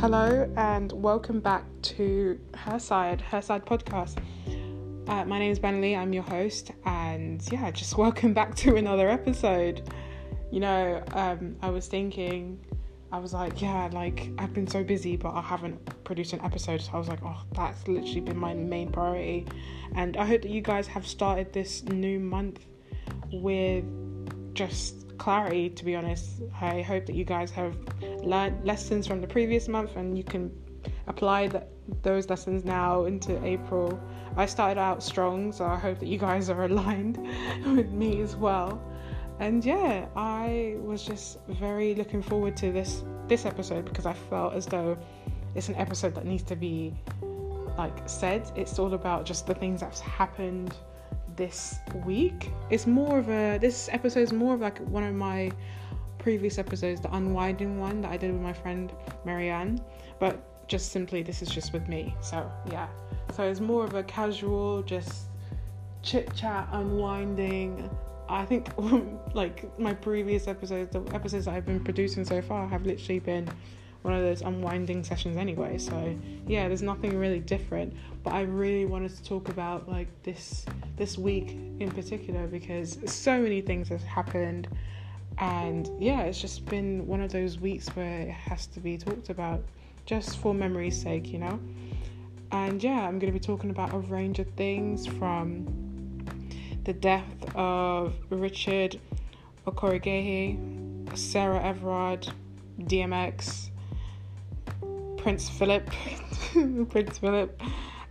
Hello and welcome back to Her Side, Her Side podcast. Uh, my name is Ben Lee. I'm your host, and yeah, just welcome back to another episode. You know, um, I was thinking, I was like, yeah, like I've been so busy, but I haven't produced an episode. So I was like, oh, that's literally been my main priority. And I hope that you guys have started this new month with just clarity. To be honest, I hope that you guys have learned lessons from the previous month, and you can apply that those lessons now into April. I started out strong, so I hope that you guys are aligned with me as well. And yeah, I was just very looking forward to this this episode because I felt as though it's an episode that needs to be like said. It's all about just the things that's happened this week. It's more of a this episode is more of like one of my previous episodes, the unwinding one that I did with my friend Marianne. But just simply this is just with me. So yeah. So it's more of a casual, just chit chat, unwinding. I think like my previous episodes, the episodes that I've been producing so far have literally been one of those unwinding sessions anyway. So yeah, there's nothing really different. But I really wanted to talk about like this this week in particular because so many things have happened and yeah, it's just been one of those weeks where it has to be talked about just for memory's sake, you know. And yeah, I'm going to be talking about a range of things from the death of Richard Okorogheye, Sarah Everard, DMX, Prince Philip, Prince Philip,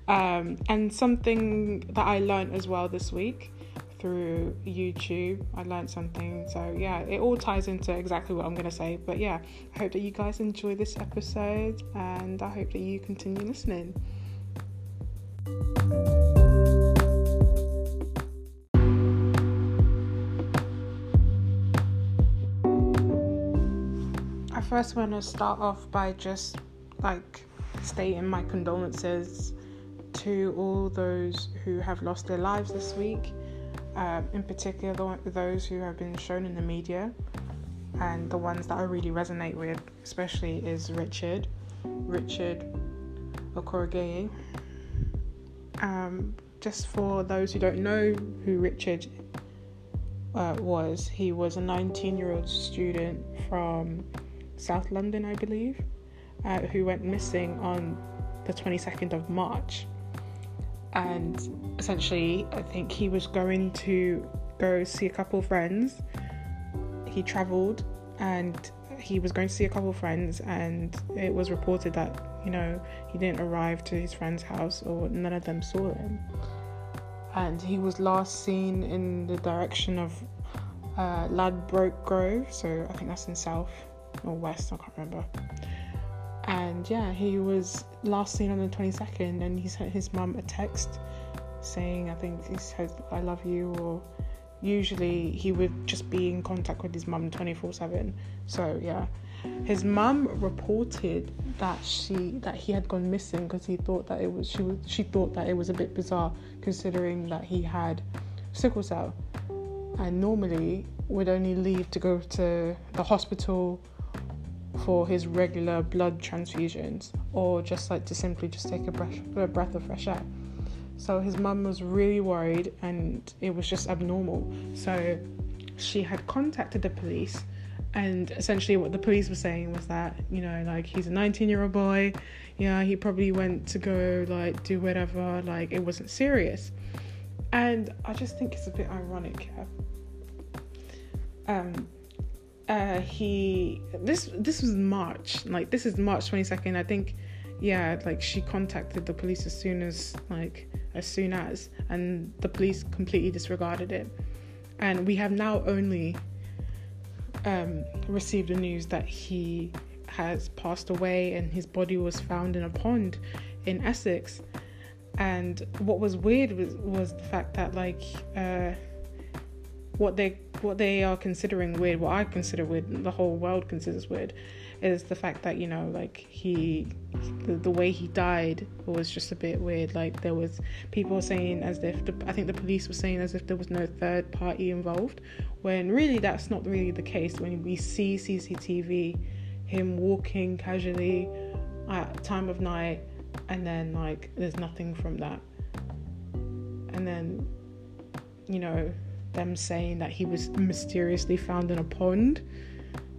um, and something that I learned as well this week through YouTube. I learned something. So, yeah, it all ties into exactly what I'm going to say. But yeah, I hope that you guys enjoy this episode and I hope that you continue listening. I first want to start off by just like stating my condolences to all those who have lost their lives this week um, in particular those who have been shown in the media and the ones that I really resonate with especially is Richard Richard Okorogheye um, just for those who don't know who Richard uh, was he was a 19 year old student from South London I believe uh, who went missing on the 22nd of March and essentially i think he was going to go see a couple of friends. He traveled and he was going to see a couple of friends and it was reported that you know he didn't arrive to his friend's house or none of them saw him. And he was last seen in the direction of uh, ladbroke grove. So i think that's in south or west i can't remember and yeah, he was last seen on the 22nd, and he sent his mum a text saying, I think he said, I love you, or usually he would just be in contact with his mum 24 7. So yeah, his mum reported that she that he had gone missing because he thought that it was she was, she thought that it was a bit bizarre considering that he had sickle cell and normally would only leave to go to the hospital for his regular blood transfusions or just like to simply just take a breath, a breath of fresh air. So his mum was really worried and it was just abnormal. So she had contacted the police and essentially what the police were saying was that, you know, like he's a 19 year old boy, yeah, he probably went to go like do whatever, like it wasn't serious. And I just think it's a bit ironic, yeah. Um, uh, he this this was March, like this is March twenty second. I think, yeah, like she contacted the police as soon as like as soon as, and the police completely disregarded it. And we have now only um, received the news that he has passed away and his body was found in a pond in Essex. And what was weird was was the fact that like. Uh, what they what they are considering weird, what I consider weird, the whole world considers weird, is the fact that you know like he the, the way he died was just a bit weird. Like there was people saying as if the, I think the police were saying as if there was no third party involved, when really that's not really the case. When we see CCTV, him walking casually at time of night, and then like there's nothing from that and then, you know, them saying that he was mysteriously found in a pond,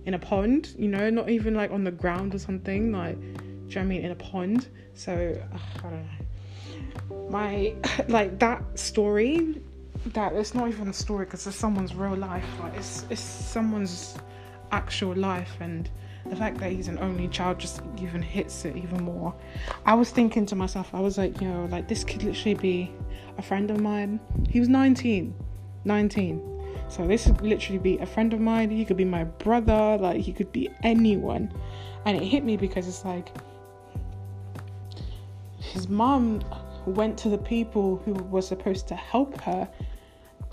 in a pond, you know, not even like on the ground or something, like, do you know what I mean, in a pond. So, ugh, I don't know. My, like, that story, that it's not even a story because it's someone's real life, like, it's, it's someone's actual life, and the fact that he's an only child just even hits it even more. I was thinking to myself, I was like, know, like this could literally be a friend of mine. He was 19, 19. So this could literally be a friend of mine. He could be my brother. Like he could be anyone. And it hit me because it's like his mom went to the people who were supposed to help her,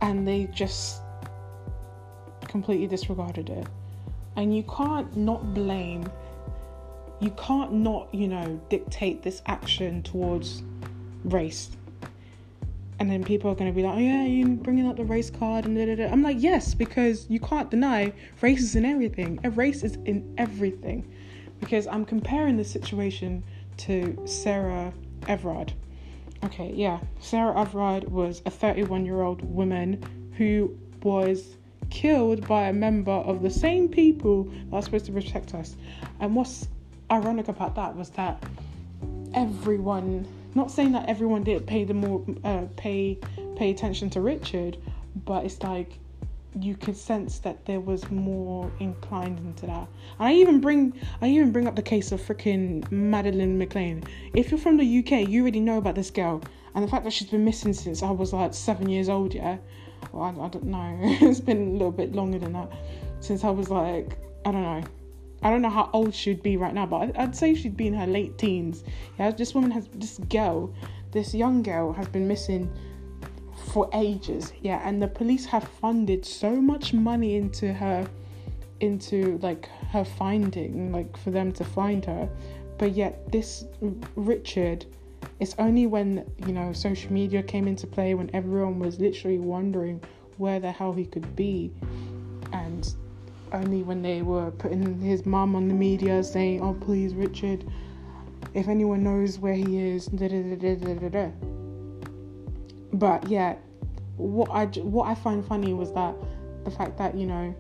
and they just completely disregarded it and you can't not blame you can't not you know dictate this action towards race and then people are going to be like oh yeah you're bringing up the race card and da, da, da. i'm like yes because you can't deny race is in everything A race is in everything because i'm comparing the situation to sarah everard okay yeah sarah everard was a 31 year old woman who was killed by a member of the same people that are supposed to protect us. And what's ironic about that was that everyone, not saying that everyone did pay the more uh, pay pay attention to Richard, but it's like you could sense that there was more inclined into that. And I even bring I even bring up the case of freaking Madeleine McCann. If you're from the UK, you already know about this girl and the fact that she's been missing since I was like seven years old, yeah well, I, I don't know. it's been a little bit longer than that since I was like, I don't know. I don't know how old she'd be right now, but I'd say she'd be in her late teens. Yeah, this woman has, this girl, this young girl has been missing for ages. Yeah, and the police have funded so much money into her, into like her finding, like for them to find her. But yet, this Richard it's only when, you know, social media came into play, when everyone was literally wondering where the hell he could be. And only when they were putting his mum on the media saying, oh, please, Richard, if anyone knows where he is, da da da. But yeah, what I what I find funny was that the fact that you know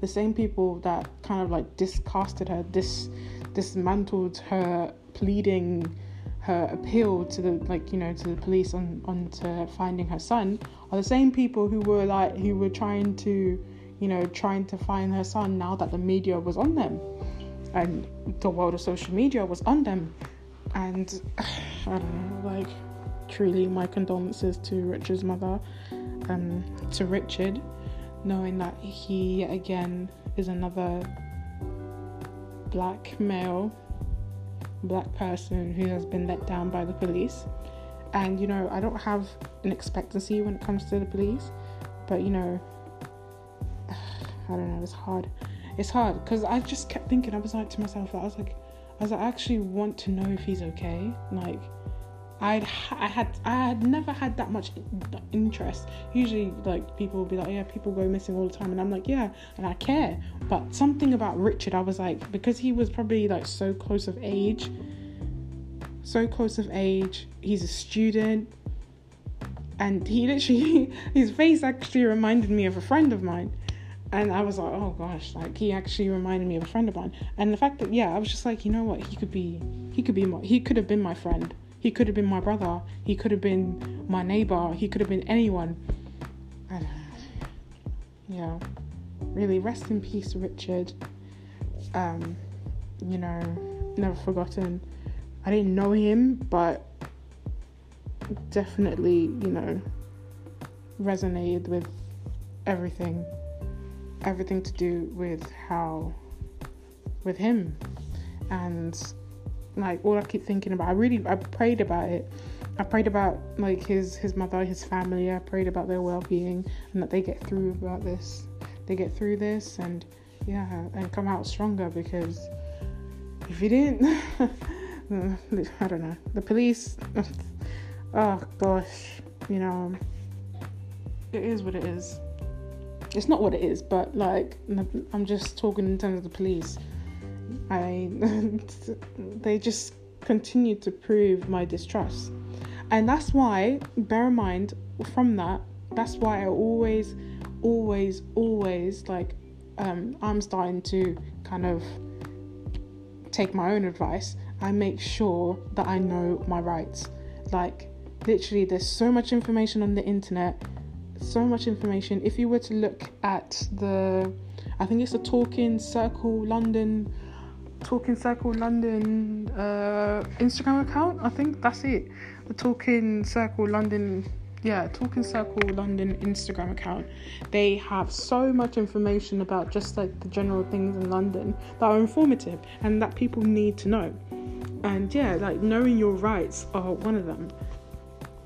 the same people that kind of like discasted her, dis dismantled her pleading her appeal to the like you know to the police on on to finding her son are the same people who were like who were trying to you know trying to find her son now that the media was on them and the world of social media was on them and I don't know like truly my condolences to Richard's mother um to Richard knowing that he again is another black male black person who has been let down by the police. And you know, I don't have an expectancy when it comes to the police, but you know, I don't know, it's hard. It's hard because I just kept thinking, I was like to myself, I was like, I was like, I actually want to know if he's okay. Like, I'd I had I had never had that much interest. Usually, like people will be like, "Yeah, people go missing all the time," and I'm like, "Yeah," and I care. But something about Richard, I was like, because he was probably like so close of age, so close of age. He's a student, and he literally his face actually reminded me of a friend of mine. And I was like, oh gosh, like he actually reminded me of a friend of mine. And the fact that yeah, I was just like, you know what, he could be, he could be my, he could have been my friend he could have been my brother. He could have been my neighbor. He could have been anyone. And, yeah, really, rest in peace, Richard. Um, you know, never forgotten. I didn't know him, but definitely, you know, resonated with everything, everything to do with how, with him, and like all I keep thinking about. I really I prayed about it. I prayed about like his his mother, his family. I prayed about their well being and that they get through about this. They get through this and yeah, and come out stronger because if you didn't, I don't know. The police. Oh gosh, you know, it is what it is. It's not what it is, but like I'm just talking in terms of the police I they just continue to prove my distrust. And that's why, bear in mind, from that, that's why I always, always, always like, um, I'm starting to kind of take my own advice. I make sure that I know my rights. Like, literally, there's so much information on the internet, so much information. If you were to look at the, I think it's the Talking Circle London Talking Circle London uh, Instagram account. I think that's it. The Talking Circle London, yeah, Talking Circle London Instagram account. They have so much information about just like the general things in London that are informative and that people need to know. And yeah, like knowing your rights are one of them.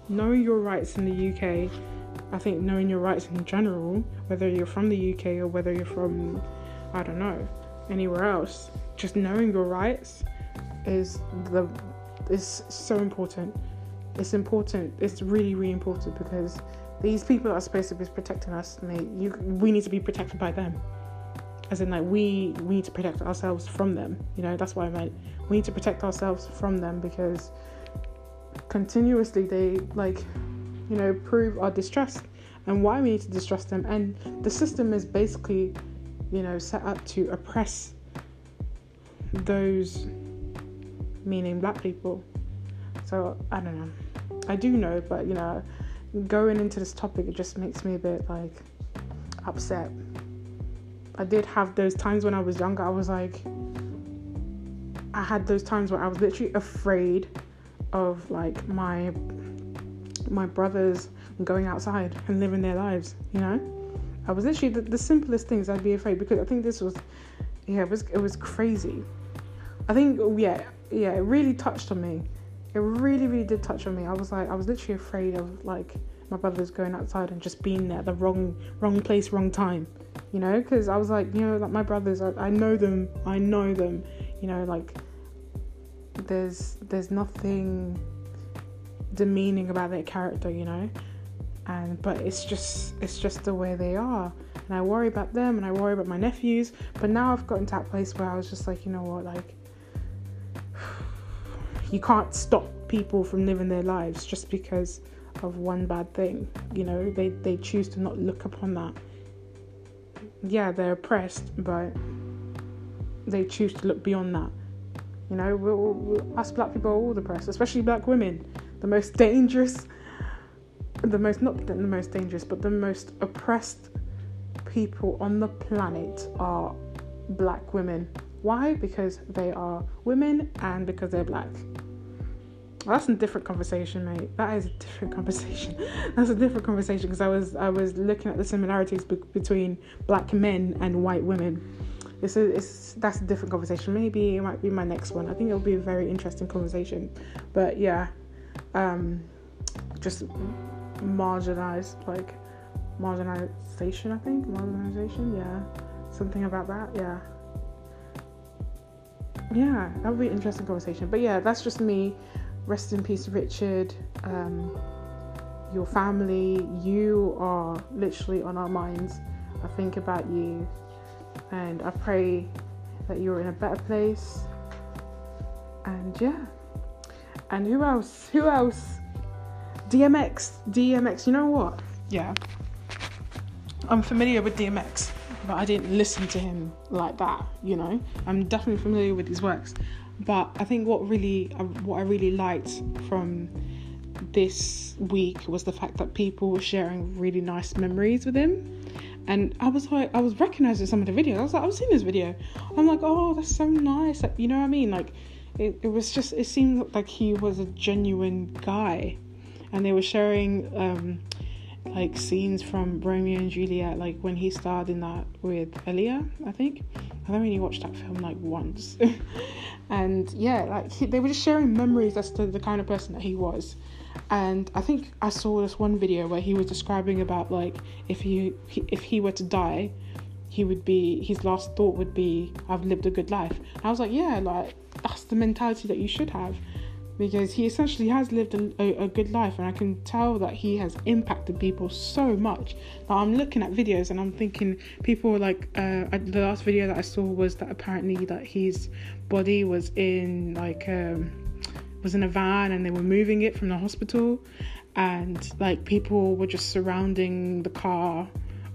Knowing your rights in the UK, I think knowing your rights in general, whether you're from the UK or whether you're from, I don't know, anywhere else, just knowing your rights is the is so important. It's important. It's really really important because these people are supposed to be protecting us, and they, you, we need to be protected by them. As in, like we we need to protect ourselves from them. You know, that's what I meant. We need to protect ourselves from them because continuously they like, you know, prove our distrust and why we need to distrust them. And the system is basically, you know, set up to oppress those meaning black people. So I don't know. I do know, but you know, going into this topic, it just makes me a bit like upset. I did have those times when I was younger. I was like, I had those times where I was literally afraid of like my my brothers going outside and living their lives. You know, I was literally the, the simplest things I'd be afraid because I think this was, yeah, it was it was crazy. I think oh, yeah, yeah, it really touched on me. It really, really did touch on me. I was like, I was literally afraid of like my brothers going outside and just being there at the wrong, wrong place, wrong time. You know, because I was like, you know, like my brothers, I, I know them, I know them. You know, like there's there's nothing demeaning about their character, you know, and but it's just it's just the way they are. And I worry about them, and I worry about my nephews. But now I've gotten to that place where I was just like, you know what, like you can't stop people from living their lives just because of one bad thing. You know, they, they choose to not look upon that. Yeah, they're oppressed, but they choose to look beyond that. You know, we're, we're, us black people are all oppressed, especially black women. The most dangerous, the most, not the most dangerous, but the most oppressed people on the planet are black women. Why? Because they are women and because they're black. Well, that's a different conversation, mate. That is a different conversation. that's a different conversation because I was I was looking at the similarities be- between black men and white women. It's, a, it's that's a different conversation. Maybe it might be my next one. I think it'll be a very interesting conversation. But yeah, um, just marginalized, like marginalization. I think marginalization. Yeah, something about that. Yeah yeah, that would be an interesting conversation. But yeah, that's just me. Rest in peace, Richard. Um, your family, you are literally on our minds. I think about you, and I pray that you're in a better place. And yeah, and who else? Who else? DMX, DMX. You know what? Yeah, I'm familiar with DMX but I didn't listen to him like that, you know. I'm definitely familiar with his works, but I think what really, uh, what I really liked from this week was the fact that people were sharing really nice memories with him. And I was like, I was recognizing some of the videos. I was like, I've seen this video. I'm like, oh, that's so nice. Like, you know what I mean? Like, it, it was just, it seemed like he was a genuine guy. And they were sharing um, like scenes from Romeo and Juliet, like when he starred in that with Aaliyah, I think. I've only watched that film like once. and yeah, like he, they were just sharing memories as to the kind of person that he was. And I think I saw this one video where he was describing about like if he if he were to die, he would be his last thought would be I've lived a good life. And I was like, yeah, like that's the mentality that you should have because he essentially has lived a, a, a, good life and I can tell that he has impacted people so much. Now I'm looking at videos and I'm thinking people like uh, the last video that I saw was that apparently that his body was in like um, was in a van and they were moving it from the hospital and like people were just surrounding the car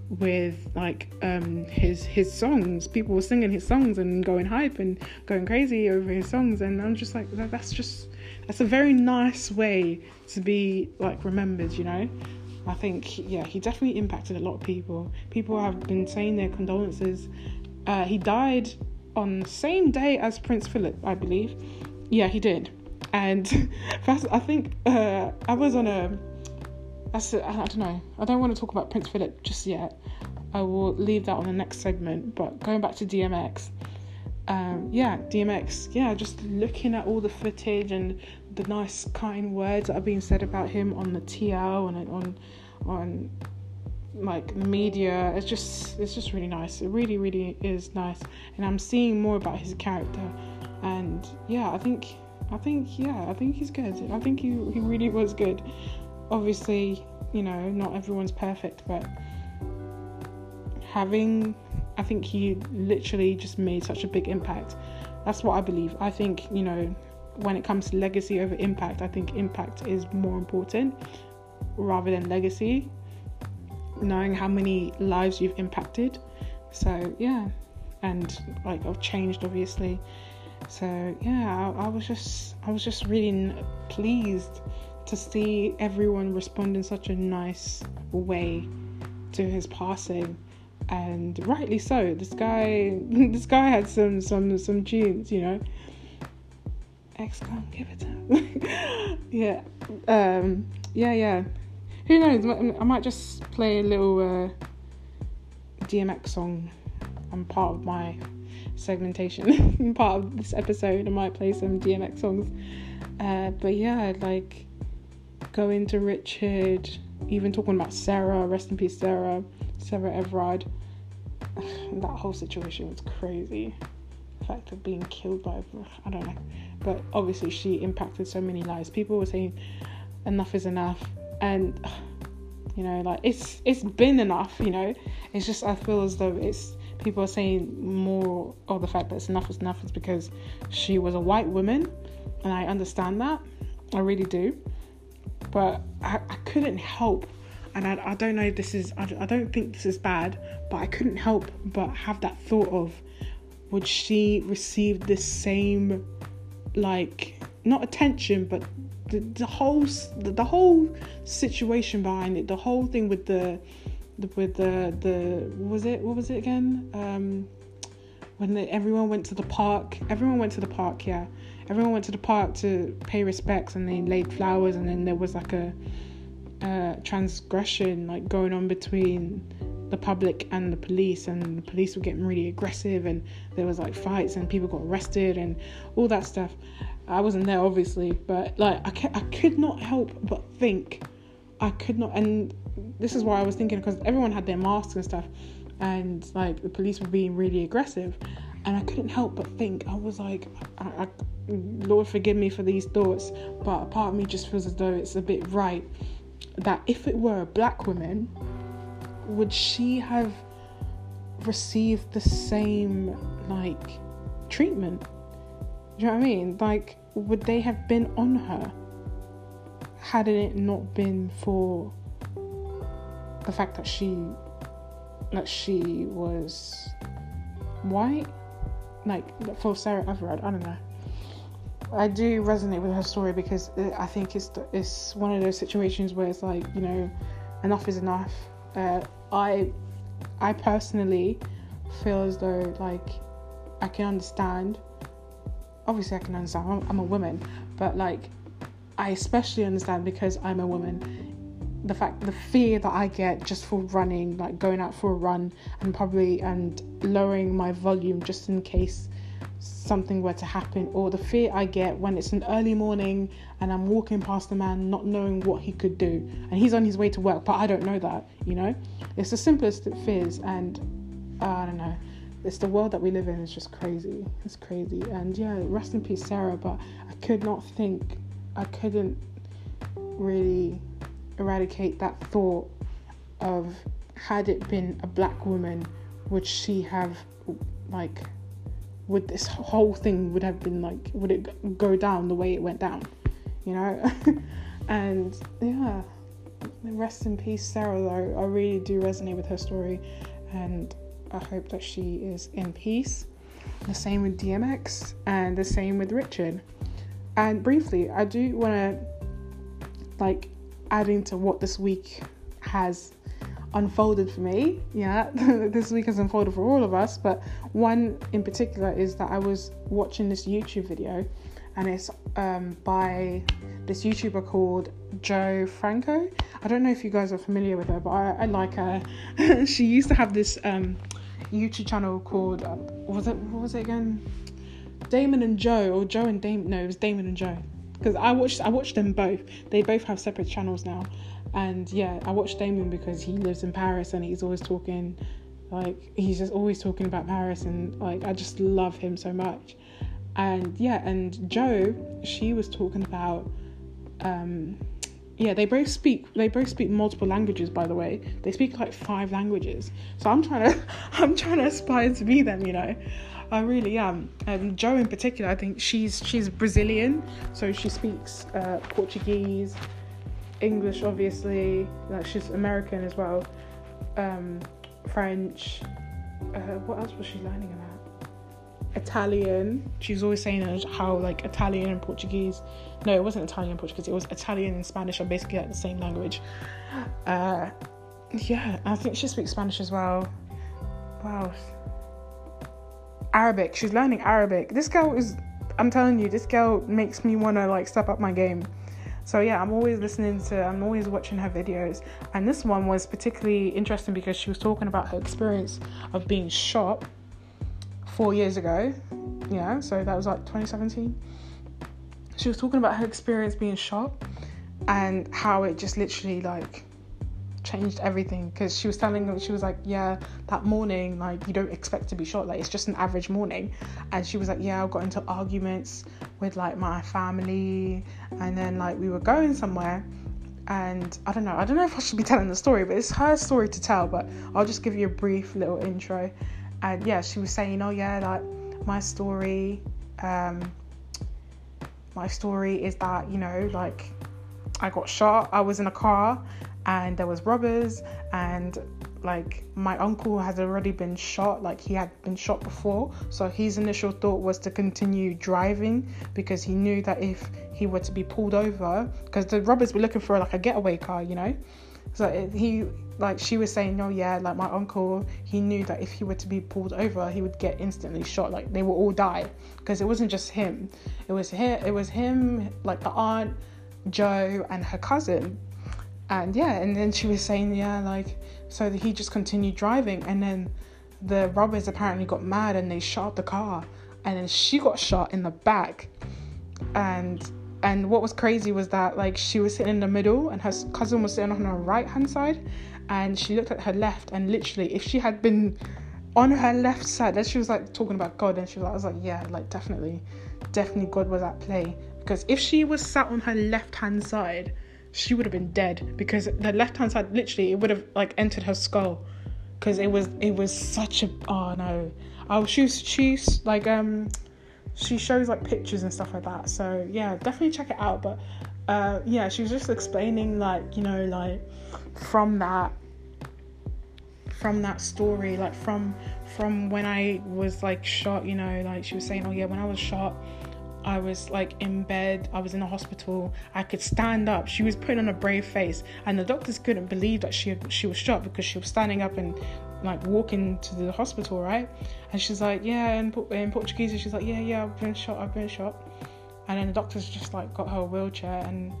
with like um his his songs. People were singing his songs and going hype and going crazy over his songs and i'm just like that's just that's a very nice way to be like remembered you know? I think yeah he definitely impacted a lot of people. People have been saying their condolences. Uh, he died on the same day as prince philip i believe. Yeah he did. And i think uh, i was on a that's I don't know. I don't want to talk about Prince Philip just yet. I will leave that on the next segment. But going back to DMX, um, yeah, DMX, yeah, just looking at all the footage and the nice, kind words that are being said about him on the TL and on on like media. It's just it's just really nice. It really, really is nice. And I'm seeing more about his character. And yeah, I think I think yeah, I think he's good. I think he he really was good obviously, you know, not everyone's perfect, but having, I think he literally just made such a big impact. That's what I believe. I think, you know, when it comes to legacy over impact, I think impact is more important rather than legacy. Knowing how many lives you've impacted. So, yeah. And like I've changed obviously. So, yeah, I, I was just I was just really pleased to see everyone respond in such a nice way to his passing. And rightly so this guy this guy had some some some tunes you know. X can't give it him. Yeah um yeah yeah. Who knows? I might just play a little uh, DMX song. I'm part of my segmentation part of this episode. I might play some DMX songs. Uh, but yeah like going to Richard, even talking about Sarah, rest in peace, Sarah, Sarah Everard. that whole situation was crazy. The fact of being killed by, I don't know. But obviously, she impacted so many lives. People were saying, enough is enough. And, you know, like, it's it's been enough, you know. It's just, I feel as though it's, people are saying more of the fact that it's enough is enough is because she was a white woman. And I understand that. I really do but I, I couldn't help and I, I don't know this is I, I don't think this is bad but i couldn't help but have that thought of would she receive the same like not attention but the, the whole the, the whole situation behind it the whole thing with the, the with the the what was it what was it again? Um when everyone went to the park everyone went to the park yeah everyone went to the park to pay respects and they laid flowers and then there was like a, a transgression like going on between the public and the police and the police were getting really aggressive and there was like fights and people got arrested and all that stuff. I wasn't there obviously but like i, I could not help but think i could not and this is why i was thinking because everyone had their masks and stuff and like the police were being really aggressive and i couldn't help but think i was like I, I, Lord forgive me for these thoughts, but a part of me just feels as though it's a bit right that if it were a black woman, would she have received the same like treatment? Do you know what I mean? Like, would they have been on her had it not been for the fact that she that she was white? Like for Sarah Everard, I don't know. I do resonate with her story because I think it's it's one of those situations where it's like you know, enough is enough. Uh, I I personally feel as though like I can understand. Obviously, I can understand. I'm, I'm a woman, but like I especially understand because I'm a woman. The fact, the fear that I get just for running, like going out for a run, and probably and lowering my volume just in case something were to happen, or the fear I get when it's an early morning and I'm walking past a man not knowing what he could do, and he's on his way to work, but I don't know that, you know? It's the simplest fears, and uh, I don't know. It's the world that we live in is just crazy. It's crazy. And yeah, rest in peace, Sarah, but I could not think, I couldn't really eradicate that thought of had it been a black woman, would she have like would this whole thing would have been like would it go down the way it went down you know? And yeah rest in peace sarah though. I really do resonate with her story and i hope that she is in peace. The same with dmx and the same with richard. And briefly i do want to like adding to what this week has unfolded for me. Yeah, this week has unfolded for all of us, but one in particular is that I was watching this YouTube video and it's um, by this YouTuber called Jo Franco. I don't know if you guys are familiar with her, but I, I like her. she used to have this um, YouTube channel called, uh, was it, what was it again? Damon and Jo, or Jo and Damon, no, it was Damon and Jo. Because I watched, I watched them both. They both have separate channels now, and yeah, I watch Damon because he lives in Paris and he's always talking, like, he's just always talking about Paris and like, I just love him so much. And yeah, and Jo, she was talking about, um, yeah, they both speak, they both speak multiple languages, by the way. They speak like five languages. So I'm trying to, I'm trying to aspire to be them, you know. I really am. And Jo in particular, I think she's she's Brazilian, so she speaks uh, Portuguese, English, obviously. Like she's American as well. Um, French. Uh, what else was she learning about? Italian. She's always saying how like Italian and Portuguese. No, it wasn't Italian and Portuguese. It was Italian and Spanish are basically like the same language. Uh, yeah, I think she speaks Spanish as well. Wow. Arabic. She's learning Arabic. This girl is. I'm telling you, this girl makes me want to like step up my game. So yeah, I'm always listening to, I'm always watching her videos. And this one was particularly interesting because she was talking about her experience of being shot four years ago. Yeah, so that was like 2017. She was talking about her experience being shot and how it just literally like changed everything because she was telling them she was like yeah that morning like you don't expect to be shot like it's just an average morning and she was like yeah i got into arguments with like my family and then like we were going somewhere and i don't know i don't know if i should be telling the story but it's her story to tell but i'll just give you a brief little intro and yeah she was saying oh yeah like my story um my story is that you know like I got shot. I was in a car and there was robbers and like my uncle has already been shot like he had been shot before. So his initial thought was to continue driving because he knew that if he were to be pulled over because the robbers were looking for like a getaway car you know? So he like she was saying oh yeah like my uncle he knew that if he were to be pulled over he would get instantly shot like they would all die. Because it wasn't just him. It was him it was him like the aunt jo and her cousin and yeah and then she was saying yeah like so he just continued driving. And then the robbers apparently got mad and they shot the car. And then she got shot in the back. And and what was crazy was that like she was sitting in the middle and her cousin was sitting on her right hand side. And she looked at her left and literally if she had been on her left side then she was like talking about god. And she was like, i was like yeah like definitely definitely god was at play. Because if she was sat on her left hand side she would have been dead because the left hand side literally it would have like entered her skull. Because it was it was such a oh no. Oh she's she's like um she shows like pictures and stuff like that. So yeah definitely check it out. But uh yeah she was just explaining like you know like from that from that story like from from when i was like shot you know like she was saying oh yeah when i was shot I was like in bed, I was in a hospital, I could stand up. She was putting on a brave face, and the doctors couldn't believe that she she was shot because she was standing up and like walking to the hospital, right? And she's like, yeah, in, in Portuguese, she's like, yeah, yeah, I've been shot, I've been shot. And then the doctors just like got her a wheelchair and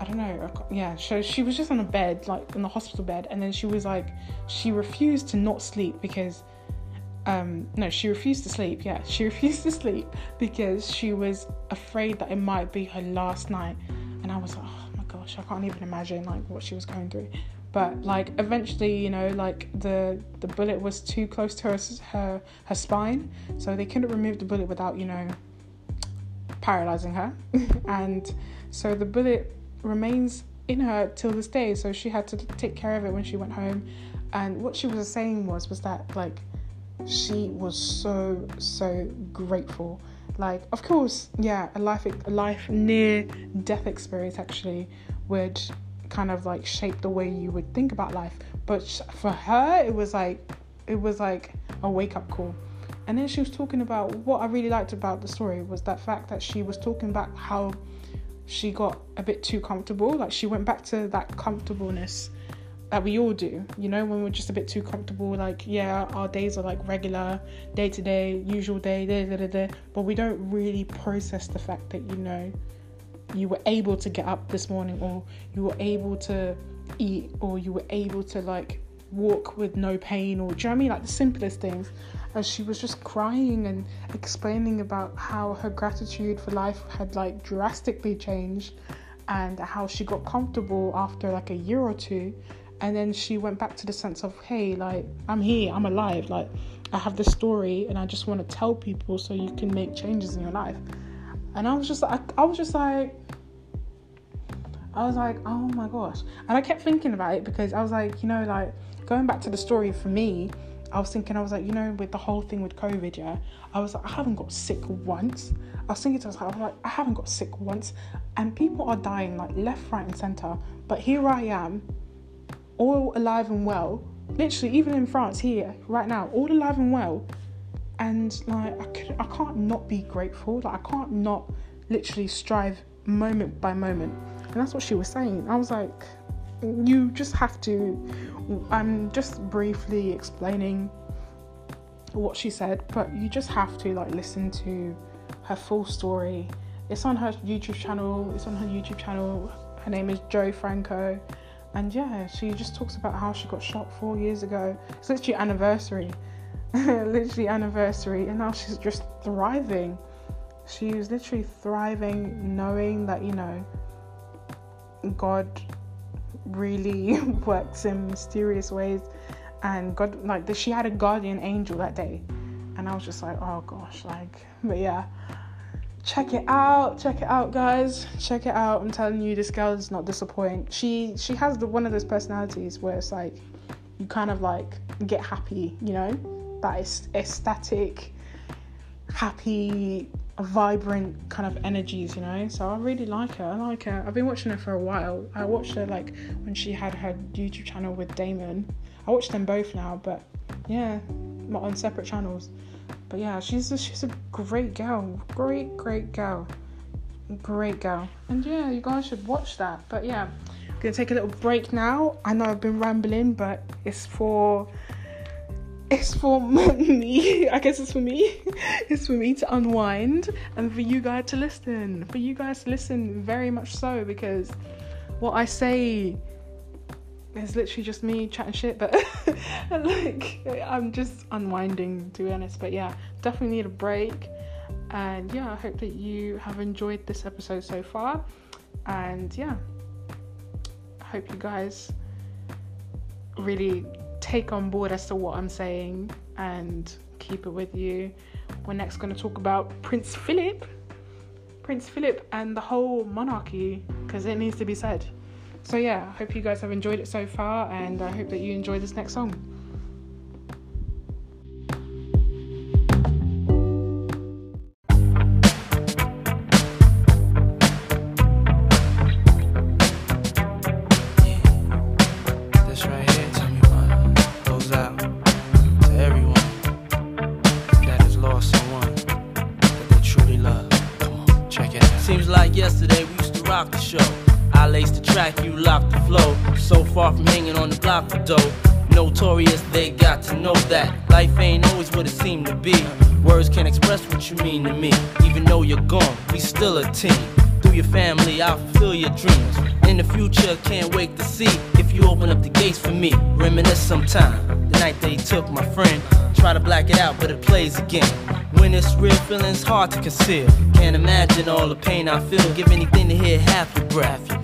I don't know, yeah. So she was just on a bed, like in the hospital bed, and then she was like, she refused to not sleep because um no she refused to sleep yeah. She refused to sleep because she was afraid that it might be her last night. And i was like oh my gosh i can't even imagine like what she was going through. But like eventually you know like the the bullet was too close to her her, her spine. So they couldn't remove the bullet without you know paralyzing her. And so the bullet remains in her till this day. So she had to take care of it when she went home. And what she was saying was was that like she was so so grateful. Like, of course, yeah, a life a life near death experience actually would kind of like shape the way you would think about life. But for her, it was like it was like a wake up call. And then she was talking about what I really liked about the story was that fact that she was talking about how she got a bit too comfortable. Like she went back to that comfortableness that we all do, you know, when we're just a bit too comfortable. Like, yeah, our days are like regular, day to day, usual day, da, da, da, da, but we don't really process the fact that, you know, you were able to get up this morning or you were able to eat or you were able to like walk with no pain or do you know what I mean? Like the simplest things. And she was just crying and explaining about how her gratitude for life had like drastically changed and how she got comfortable after like a year or two and then she went back to the sense of hey like i'm here i'm alive like i have this story and i just want to tell people so you can make changes in your life and i was just like i was just like i was like oh my gosh and i kept thinking about it because i was like you know like going back to the story for me I was thinking, I was like, you know, with the whole thing with COVID, yeah, I was like, I haven't got sick once. I was thinking to myself, I was like, I haven't got sick once, and people are dying like left, right, and center. But here I am, all alive and well. Literally, even in France, here right now, all alive and well. And like, I could, I can't not be grateful. Like, I can't not literally strive moment by moment. And that's what she was saying. I was like, you just have to. I'm just briefly explaining what she said, but you just have to like listen to her full story. It's on her YouTube channel. It's on her YouTube channel. Her name is Jo Franco, and yeah, she just talks about how she got shot four years ago. It's literally anniversary, literally anniversary, and now she's just thriving. She's literally thriving, knowing that you know God really works in mysterious ways. And god like she had a guardian angel that day. And i was just like oh gosh like but yeah check it out check it out guys check it out i'm telling you this girl is not disappointing she she has the one of those personalities where it's like you kind of like get happy you know that is ecstatic happy vibrant kind of energies, you know. So I really like her. I like her. I've been watching her for a while. I watched her like when she had her YouTube channel with Damon. I watch them both now, but yeah, on separate channels. But yeah, she's a, she's a great girl. Great, great girl. Great girl. And yeah, you guys should watch that. But yeah, I'm gonna take a little break now. I know I've been rambling, but it's for it's for me. I guess it's for me. It's for me to unwind and for you guys to listen. For you guys to listen very much so because what I say is literally just me chatting shit, but like I'm just unwinding to be honest. But yeah, definitely need a break. And yeah, I hope that you have enjoyed this episode so far. And yeah, I hope you guys really take on board as to what I'm saying and keep it with you. We're next going to talk about Prince Philip. Prince Philip and the whole monarchy because it needs to be said. So, yeah, I hope you guys have enjoyed it so far and I hope that you enjoy this next song. This right here, tell me what goes out to everyone that has lost someone that they truly love. Come on, check it out. Seems like yesterday we used to rock the show. I laced the track, you locked the flow. So far from hanging on the block for dough. Notorious, they got to know that life ain't always what it seemed to be. Words can't express what you mean to me. Even though you're gone, we still a team. Through your family, I'll fulfill your dreams. In the future, can't wait to see if you open up the gates for me. Reminisce sometime. The night they took my friend. Try to black it out, but it plays again. When it's real, feeling's hard to conceal. Can't imagine all the pain I feel. Give anything to hear half your breath.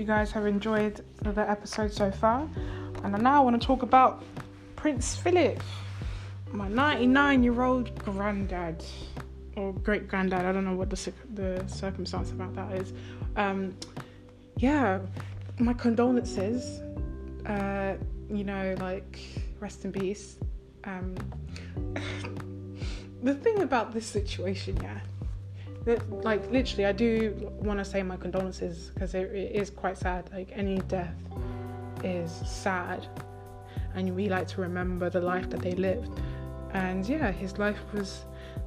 You guys have enjoyed the episode so far. And I now I want to talk about Prince Philip, my 99 year old granddad, or great granddad. I don't know what the, the circumstance about that is. Um, yeah, my condolences. Uh, you know, like, rest in peace. Um, the thing about this situation, yeah, like literally, I do want to say my condolences because it, it is quite sad. Like any death is sad, and we like to remember the life that they lived. And yeah, his life was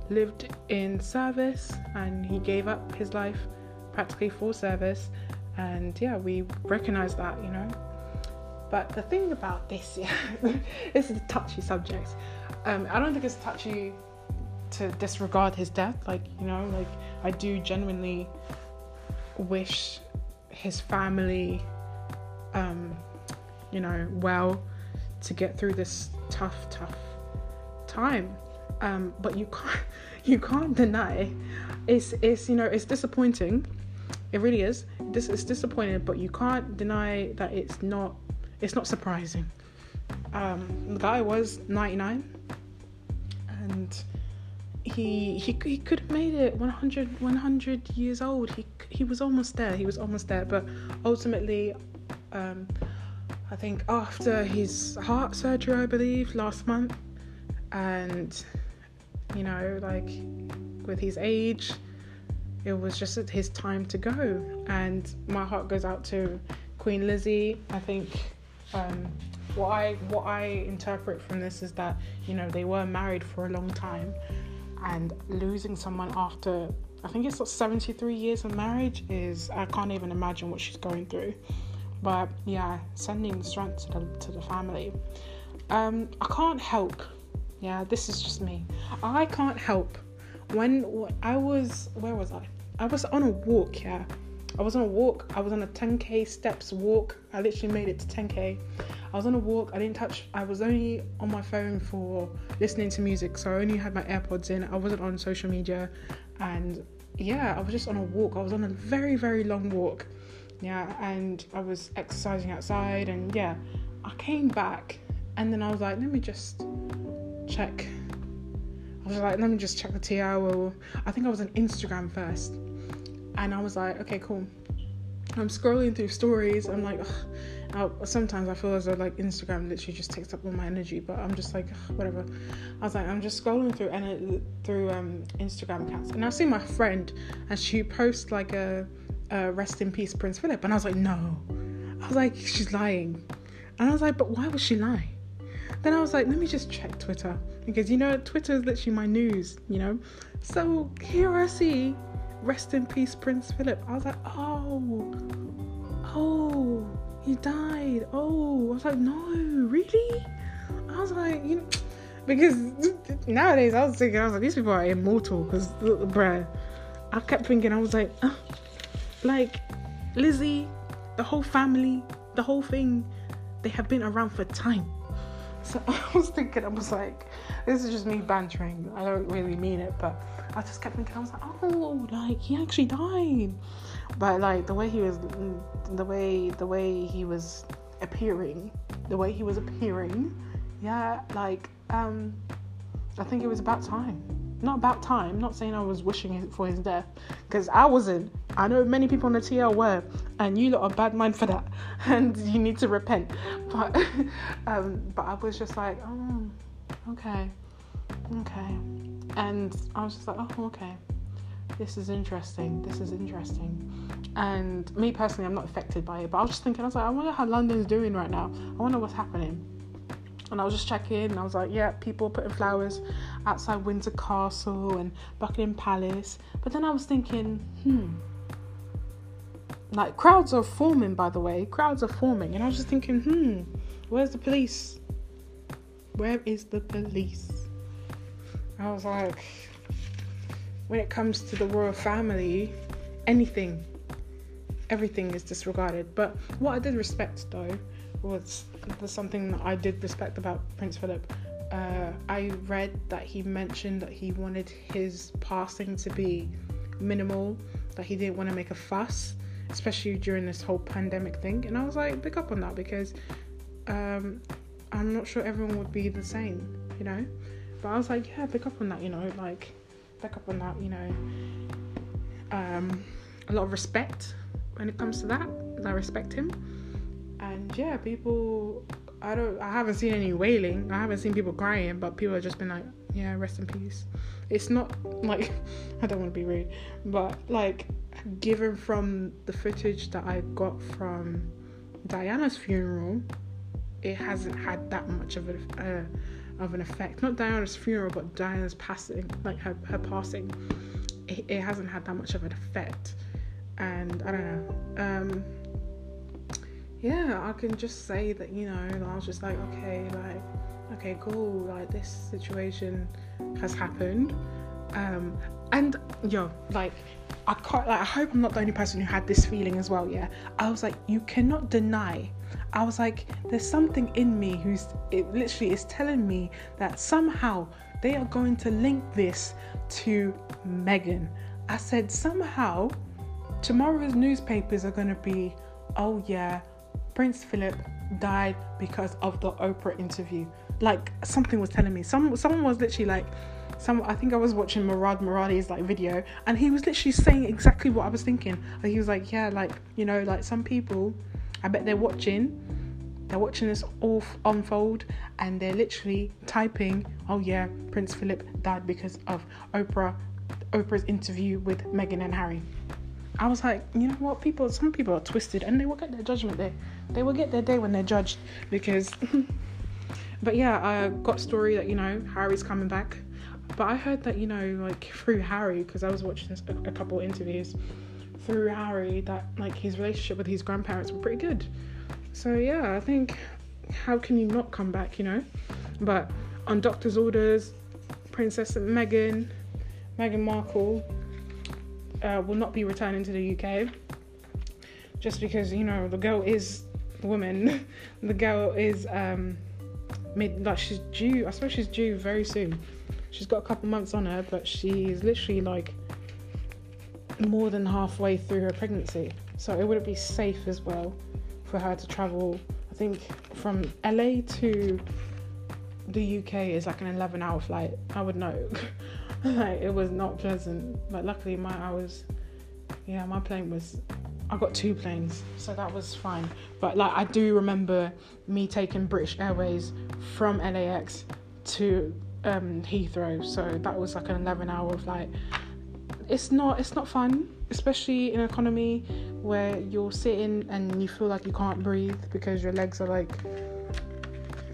lived in service, and he gave up his life practically for service. And yeah, we recognize that, you know. But the thing about this, yeah, this is a touchy subject. Um, I don't think it's touchy to disregard his death. Like, you know, like I do genuinely wish his family, um, you know, well to get through this tough, tough time. Um, but you can't, you can't deny, it's, it's, you know, it's disappointing. It really is. This is disappointing, but you can't deny that it's not, it's not surprising. Um, the guy was 99, and he he he could have made it 100 100 years old. He he was almost there. He was almost there, but ultimately, um, I think after his heart surgery, I believe last month, and you know, like with his age, it was just his time to go. And my heart goes out to Queen Lizzie. I think um, what I what I interpret from this is that you know they were married for a long time, and losing someone after I think it's like 73 years of marriage is I can't even imagine what she's going through. But yeah, sending strength to the to the family. Um, I can't help. Yeah, this is just me. I can't help when when I was where was I? I was on a walk. Yeah, I was on a walk. I was on a 10k steps walk. I literally made it to 10k. I was on a walk. I didn't touch. I was only on my phone for listening to music, so I only had my AirPods in. I wasn't on social media, and yeah, I was just on a walk. I was on a very very long walk. Yeah, and I was exercising outside, and yeah, I came back, and then I was like, let me just check. I was like, let me just check the TI. Or I think I was on Instagram first, and I was like, okay, cool. I'm scrolling through stories. I'm like. I, sometimes I feel as though like Instagram literally just takes up all my energy, but I'm just like, ugh, whatever. I was like, I'm just scrolling through and through um, Instagram accounts, and I see my friend, and she posts like a, a rest in peace Prince Philip, and I was like, no. I was like, she's lying, and I was like, but why would she lie? Then I was like, let me just check Twitter because you know Twitter is literally my news, you know. So here I see, rest in peace, Prince Philip. I was like, oh, oh, he died. Oh, I was like, no, really? I was like, you know, because nowadays I was thinking, I was like, these people are immortal because, bruh, I kept thinking, I was like, like Lizzie, the whole family, the whole thing, they have been around for time. So I was thinking, I was like, this is just me bantering. I don't really mean it, but I just kept thinking, I was like, oh, like he actually died. But like the way he was, the way the way he was appearing, the way he was appearing, yeah, like um, I think it was about time. Not about time. Not saying I was wishing for his death, because I wasn't. I know many people on the TL were, and you lot are bad mind for that, and you need to repent. But, um, but I was just like, oh, okay, okay, and I was just like, oh, okay, this is interesting. This is interesting. And me personally, I'm not affected by it, but I was just thinking, I was like, I wonder how London's doing right now. I wonder what's happening. And I was just checking, and I was like, yeah, people putting flowers outside Windsor Castle and Buckingham Palace. But then I was thinking, hmm, like crowds are forming, by the way, crowds are forming. And I was just thinking, hmm, where's the police? Where is the police? I was like, when it comes to the royal family, anything, everything is disregarded. But what I did respect though was was something that I did respect about Prince Philip. Uh, I read that he mentioned that he wanted his passing to be minimal, that he didn't want to make a fuss, especially during this whole pandemic thing. And I was like, pick up on that because um, I'm not sure everyone would be the same, you know. But I was like, yeah, pick up on that, you know, like pick up on that, you know. Um, a lot of respect when it comes to that, I respect him. And yeah, people, I don't, I haven't seen any wailing. I haven't seen people crying, but people have just been like, yeah, rest in peace. It's not like, I don't want to be rude, but like, given from the footage that I got from Diana's funeral, it hasn't had that much of a uh, of an effect. Not Diana's funeral, but Diana's passing, like her her passing. It, it hasn't had that much of an effect, and I don't know. Um, yeah, I can just say that you know I was just like okay, like okay, cool, like this situation has happened, um, and yo, like I can't, like I hope I'm not the only person who had this feeling as well. Yeah, I was like, you cannot deny. I was like, there's something in me who's it literally is telling me that somehow they are going to link this to Meghan. I said somehow tomorrow's newspapers are going to be, oh yeah, Prince Philip died because of the Oprah interview. Like something was telling me. Some someone was literally like some I think I was watching Murad Merali's like video and he was literally saying exactly what I was thinking. Like he was like, Yeah, like, you know, like some people I bet they're watching they're watching this all unfold and they're literally typing, Oh yeah, Prince Philip died because of Oprah Oprah's interview with Meghan and Harry. I was like, you know what, people some people are twisted and they will get their judgment day. They will get their day when they're judged because but yeah, I got story that, you know, Harry's coming back. But I heard that, you know, like through Harry, because I was watching a couple interviews through Harry, that like his relationship with his grandparents were pretty good. So yeah, I think how can you not come back, you know? But on doctor's orders, Princess Meghan, Meghan Markle, uh, will not be returning to the UK. Just because you know the girl is the woman, the girl is um, mid like she's due. I suppose she's due very soon. She's got a couple months on her, but she's literally like more than halfway through her pregnancy. So it wouldn't be safe as well for her to travel. I think from LA to the UK is like an 11 hour flight. I would know. like it was not pleasant, but luckily my I was, yeah, my plane was. I got two planes, so that was fine. But like I do remember me taking British Airways from LAX to um, Heathrow, so that was like an 11 hour flight. It's not it's not fun, especially in an economy where you're sitting and you feel like you can't breathe because your legs are like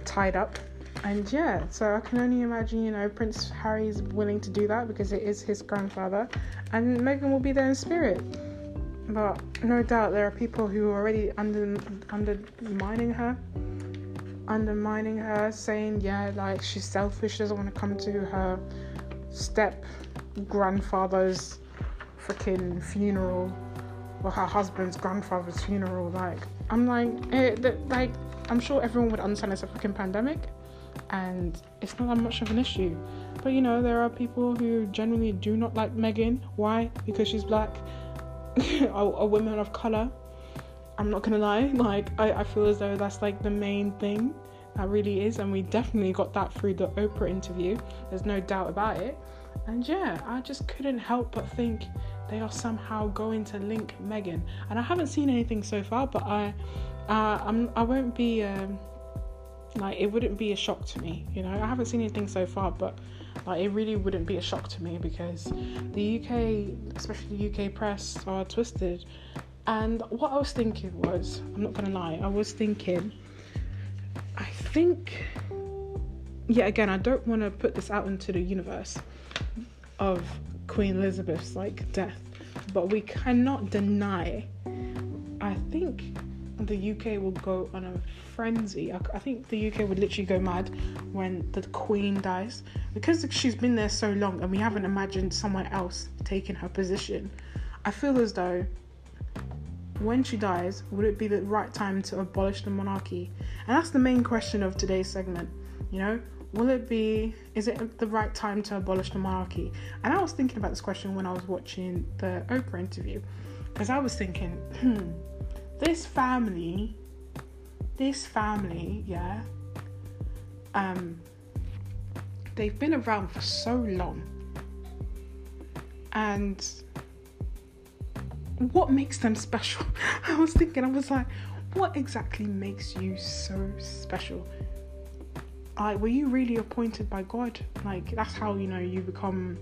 tied up. And yeah, so I can only imagine, you know, Prince Harry's willing to do that because it is his grandfather, and Meghan will be there in spirit. But no doubt there are people who are already under undermining her, undermining her, saying yeah, like she's selfish, doesn't want to come to her step grandfather's freaking funeral or her husband's grandfather's funeral. Like I'm like, eh, like I'm sure everyone would understand it's a freaking pandemic, and it's not that much of an issue. But you know, there are people who generally do not like Meghan. Why? Because she's black, a, a woman of color. I'm not gonna lie. Like I, I feel as though that's like the main thing. That really is, and we definitely got that through the Oprah interview. There's no doubt about it. And yeah, I just couldn't help but think they are somehow going to link Meghan. And I haven't seen anything so far, but I, uh, I'm, I won't be um, like it wouldn't be a shock to me. You know, I haven't seen anything so far, but like it really wouldn't be a shock to me because the UK, especially the UK press, are twisted. And what I was thinking was, I'm not gonna lie, I was thinking, I think, yeah, again, I don't want to put this out into the universe of Queen Elizabeth's like death, but we cannot deny. I think the UK will go on a frenzy. I, I think the UK would literally go mad when the Queen dies because she's been there so long and we haven't imagined someone else taking her position. I feel as though when she dies, would it be the right time to abolish the monarchy? And that's the main question of today's segment. You know, will it be, is it the right time to abolish the monarchy? And I was thinking about this question when I was watching the Oprah interview because I was thinking, hmm, this family, this family, yeah, um, they've been around for so long. And what makes them special? I was thinking, I was like, what exactly makes you so special? Like, were you really appointed by God? Like, that's how you know you become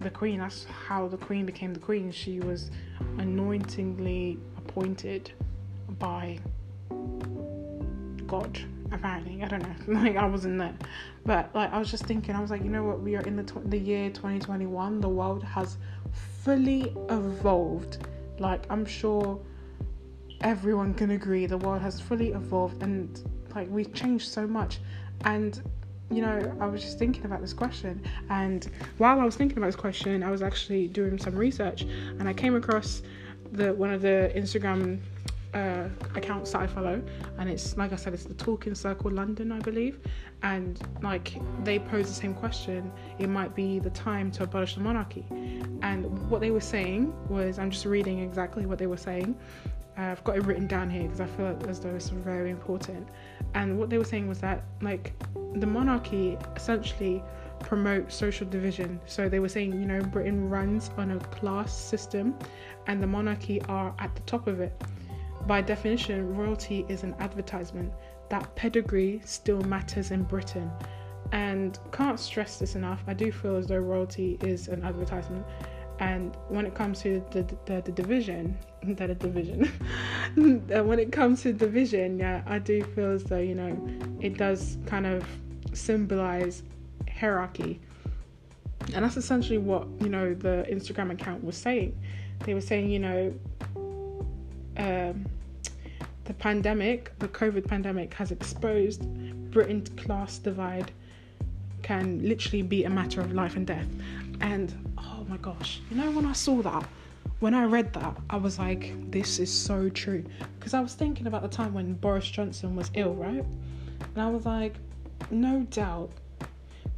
the queen. That's how the queen became the queen. She was anointingly appointed by God. Apparently, I don't know. Like, I wasn't there, but like, I was just thinking. I was like, you know what? We are in the tw- the year 2021. The world has fully evolved. Like, I'm sure everyone can agree the world has fully evolved and like we've changed so much and you know i was just thinking about this question and while i was thinking about this question i was actually doing some research and i came across the one of the instagram uh, account that I follow, and it's like I said, it's the Talking Circle London, I believe, and like they pose the same question. It might be the time to abolish the monarchy, and what they were saying was, I'm just reading exactly what they were saying. Uh, I've got it written down here because I feel as though it's very important. And what they were saying was that like the monarchy essentially promotes social division. So they were saying, you know, Britain runs on a class system, and the monarchy are at the top of it. By definition, royalty is an advertisement. That pedigree still matters in Britain. And can't stress this enough. I do feel as though royalty is an advertisement. And when it comes to the the, the division, that a division. Uh, when it comes to division, yeah, I do feel as though you know it does kind of symbolize hierarchy, and that's essentially what you know the Instagram account was saying. They were saying, you know, um, the pandemic, the COVID pandemic, has exposed Britain's class divide can literally be a matter of life and death. And oh my gosh, you know, when I saw that, when I read that, I was like, this is so true. Because I was thinking about the time when Boris Johnson was ill, right? And I was like, no doubt,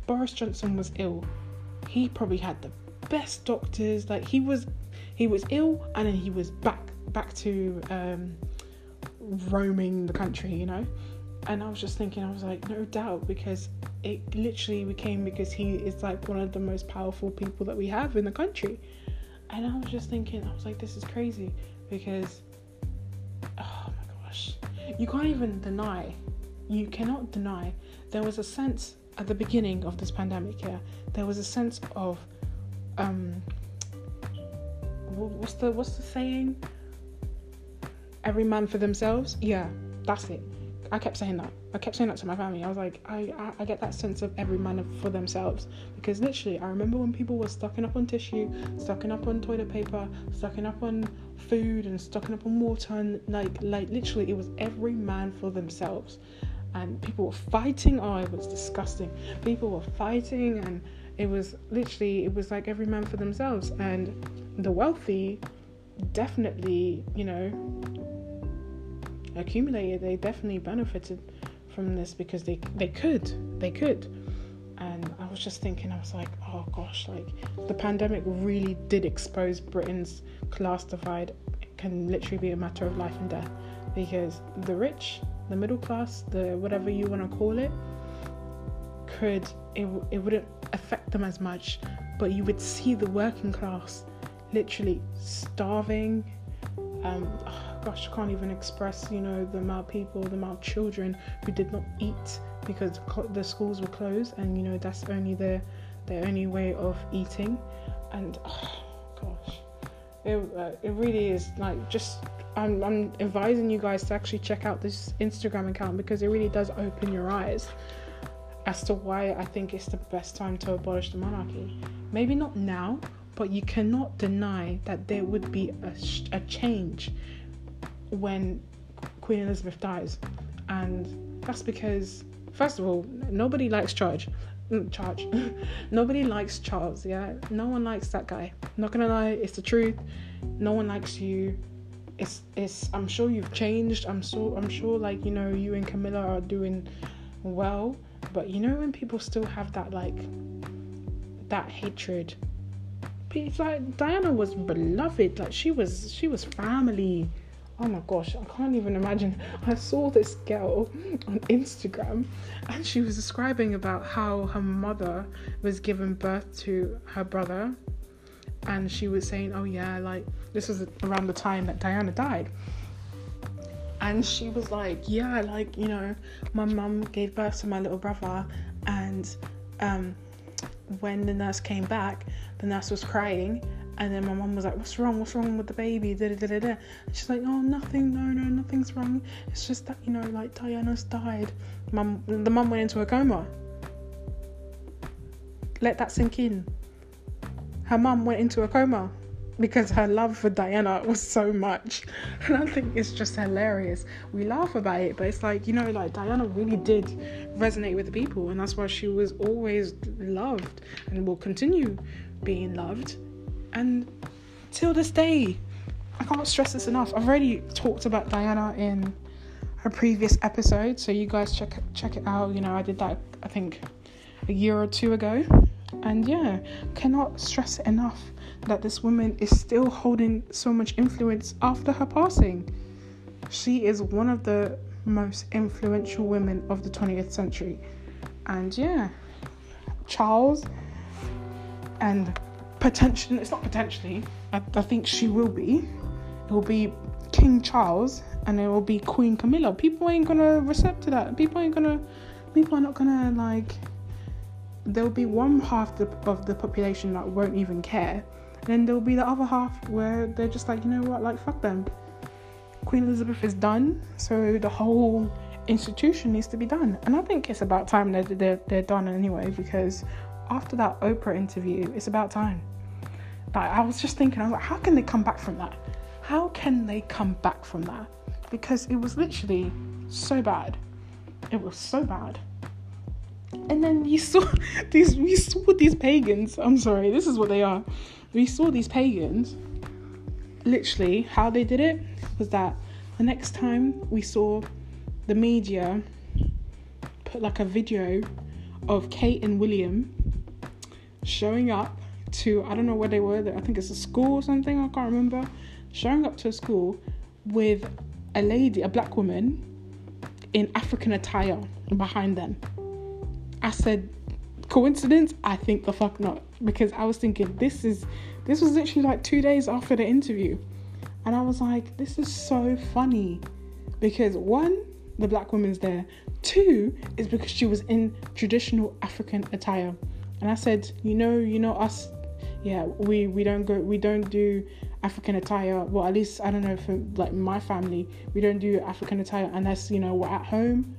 Boris Johnson was ill. He probably had the best doctors. Like he was, he was ill, and then he was back back to um, roaming the country, you know. And I was just thinking, I was like, no doubt, because it literally became because he is like one of the most powerful people that we have in the country. And I was just thinking, I was like, this is crazy because, oh my gosh, you can't even deny, you cannot deny. There was a sense at the beginning of this pandemic, yeah, there was a sense of, um, what's the what's the saying? Every man for themselves. Yeah, that's it. I kept saying that. I kept saying that to my family. I was like, I, I, I get that sense of every man for themselves because literally, I remember when people were stocking up on tissue, stocking up on toilet paper, stocking up on food, and stocking up on water, and like, like literally, it was every man for themselves, and people were fighting. Oh, it was disgusting. People were fighting, and it was literally, it was like every man for themselves, and the wealthy definitely, you know, accumulated. They definitely benefited from this because they they could they could and i was just thinking i was like oh gosh like the pandemic really did expose britain's class divide it can literally be a matter of life and death because the rich the middle class the whatever you want to call it could it, it wouldn't affect them as much but you would see the working class literally starving um, gosh, I can't even express, you know, the amount of people, the amount of children who did not eat because the schools were closed, and you know that's only their their only way of eating, and oh gosh, it uh, it really is like just. I'm, I'm advising you guys to actually check out this Instagram account because it really does open your eyes as to why I think it's the best time to abolish the monarchy. Maybe not now, but you cannot deny that there would be a, a change when Queen Elizabeth dies, and that's because first of all, nobody likes Charge. mm, Charge. nobody likes Charles. Yeah, no one likes that guy. Not gonna lie, it's the truth. No one likes you. It's it's. I'm sure you've changed. I'm so. I'm sure like you know you and Camilla are doing well, but you know when people still have that like that hatred. It's like Diana was beloved. Like she was. She was family oh my gosh, I can't even imagine. I saw this girl on Instagram and she was describing about how her mother was giving birth to her brother. And she was saying, oh yeah, like this was around the time that Diana died. And she was like, yeah, like, you know, my mum gave birth to my little brother. And um, when the nurse came back, the nurse was crying and then my mum was like, What's wrong? What's wrong with the baby? Da, da, da, da. And she's like, Oh, nothing. No, no, nothing's wrong. It's just that, you know, like Diana's died. Mum, the mum went into a coma. Let that sink in. Her mum went into a coma because her love for Diana was so much. And I think it's just hilarious. We laugh about it, but it's like, you know, like Diana really did resonate with the people, and that's why she was always loved and will continue being loved and till this day I can't stress this enough. I've already talked about Diana in a previous episode, so you guys check check it out. You know, I did that I think a year or two ago, and yeah, cannot stress it enough that this woman is still holding so much influence after her passing. She is one of the most influential women of the 20th century, and yeah, Charles and potentially it's not potentially. I, I think she will be. It will be king charles and it will be queen camilla. People ain't gonna accept to that. People ain't gonna people are not gonna like there'll be one half the, of the population that won't even care. And then there'll be the other half where they're just like you know what like fuck them. Queen elizabeth is done so the whole institution needs to be done. And i think it's about time that they're, they're done anyway because after that oprah interview it's about time. Like i was just thinking i was like how can they come back from that? How can they come back from that? Because it was literally so bad. It was so bad. And then you saw these we saw these pagans. I'm sorry this is what they are. We saw these pagans. Literally how they did it was that the next time we saw the media put like a video of kate and william showing up to i don't know where they were i think it's a school or something i can't remember showing up to a school with a lady a black woman in african attire behind them I said, coincidence? I think the fuck not. Because I was thinking, this is, this was literally like two days after the interview. And I was like, this is so funny. Because one, the black woman's there. Two, is because she was in traditional African attire. And I said, you know, you know us, yeah, we, we don't go, we don't do African attire. Well, at least, I don't know, for like my family, we don't do African attire unless, you know, we're at home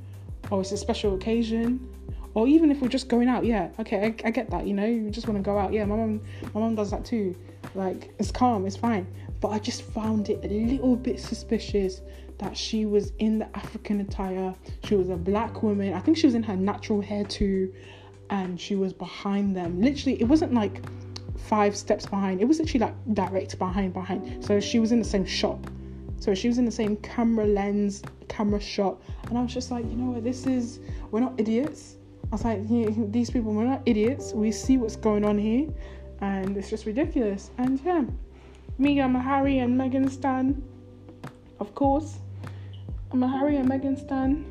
or it's a special occasion. Or even if we're just going out yeah okay I, I get that you know you just want to go out. Yeah my mom my mom does that too. Like it's calm it's fine. But i just found it a little bit suspicious that she was in the african attire. She was a black woman. I think she was in her natural hair too and she was behind them literally it wasn't like five steps behind it was actually like direct behind behind so she was in the same shot so she was in the same camera lens camera shot and i was just like you know what this is we're not idiots I was like, yeah, these people, we're not idiots. We see what's going on here, and it's just ridiculous. And yeah, me, I'm a Harry and Meghan Stan, of course. I'm a Harry and Meghan Stan.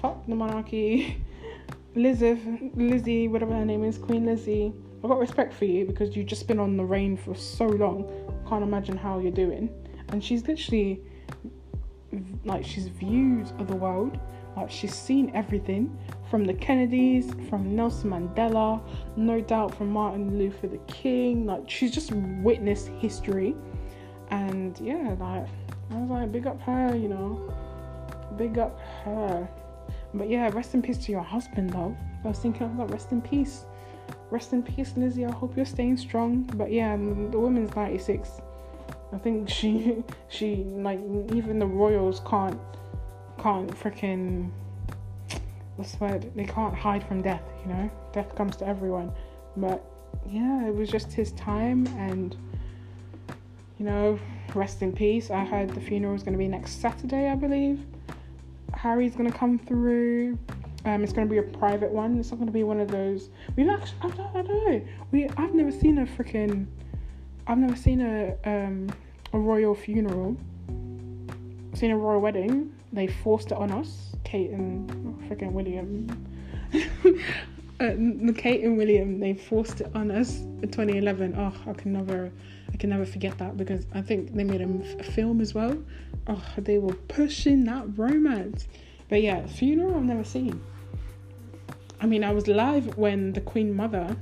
Fuck the monarchy. Lizzie, Lizzie, whatever her name is, Queen Lizzie. I've got respect for you because you've just been on the reign for so long. Can't imagine how you're doing. And she's literally like she's views of the world. Like she's seen everything from the Kennedys, from Nelson Mandela, no doubt from Martin Luther the King. Like she's just witnessed history, and yeah, like I was like, big up her, you know, big up her. But yeah, rest in peace to your husband though. I was thinking, was like, rest in peace, rest in peace, Lizzie. I hope you're staying strong. But yeah, the woman's 96. I think she she like even the royals can't can't freaking what's the word? They can't hide from death, you know? Death comes to everyone. But yeah, it was just his time and you know, rest in peace. I heard the funeral is gonna be next Saturday, I believe. Harry's gonna come through. Um, it's gonna be a private one. It's not gonna be one of those. We've actually, I don't, I don't know. We, I've never seen a freaking, I've never seen a um a royal funeral. I've seen a royal wedding. They forced it on us. Kate and oh, freaking William. uh, Kate and William, they forced it on us in 2011. Oh, I can never, I can never forget that because I think they made a, film as well. Oh, they were pushing that romance. But yeah, funeral I've never seen. I mean, I was live when the Queen Mother,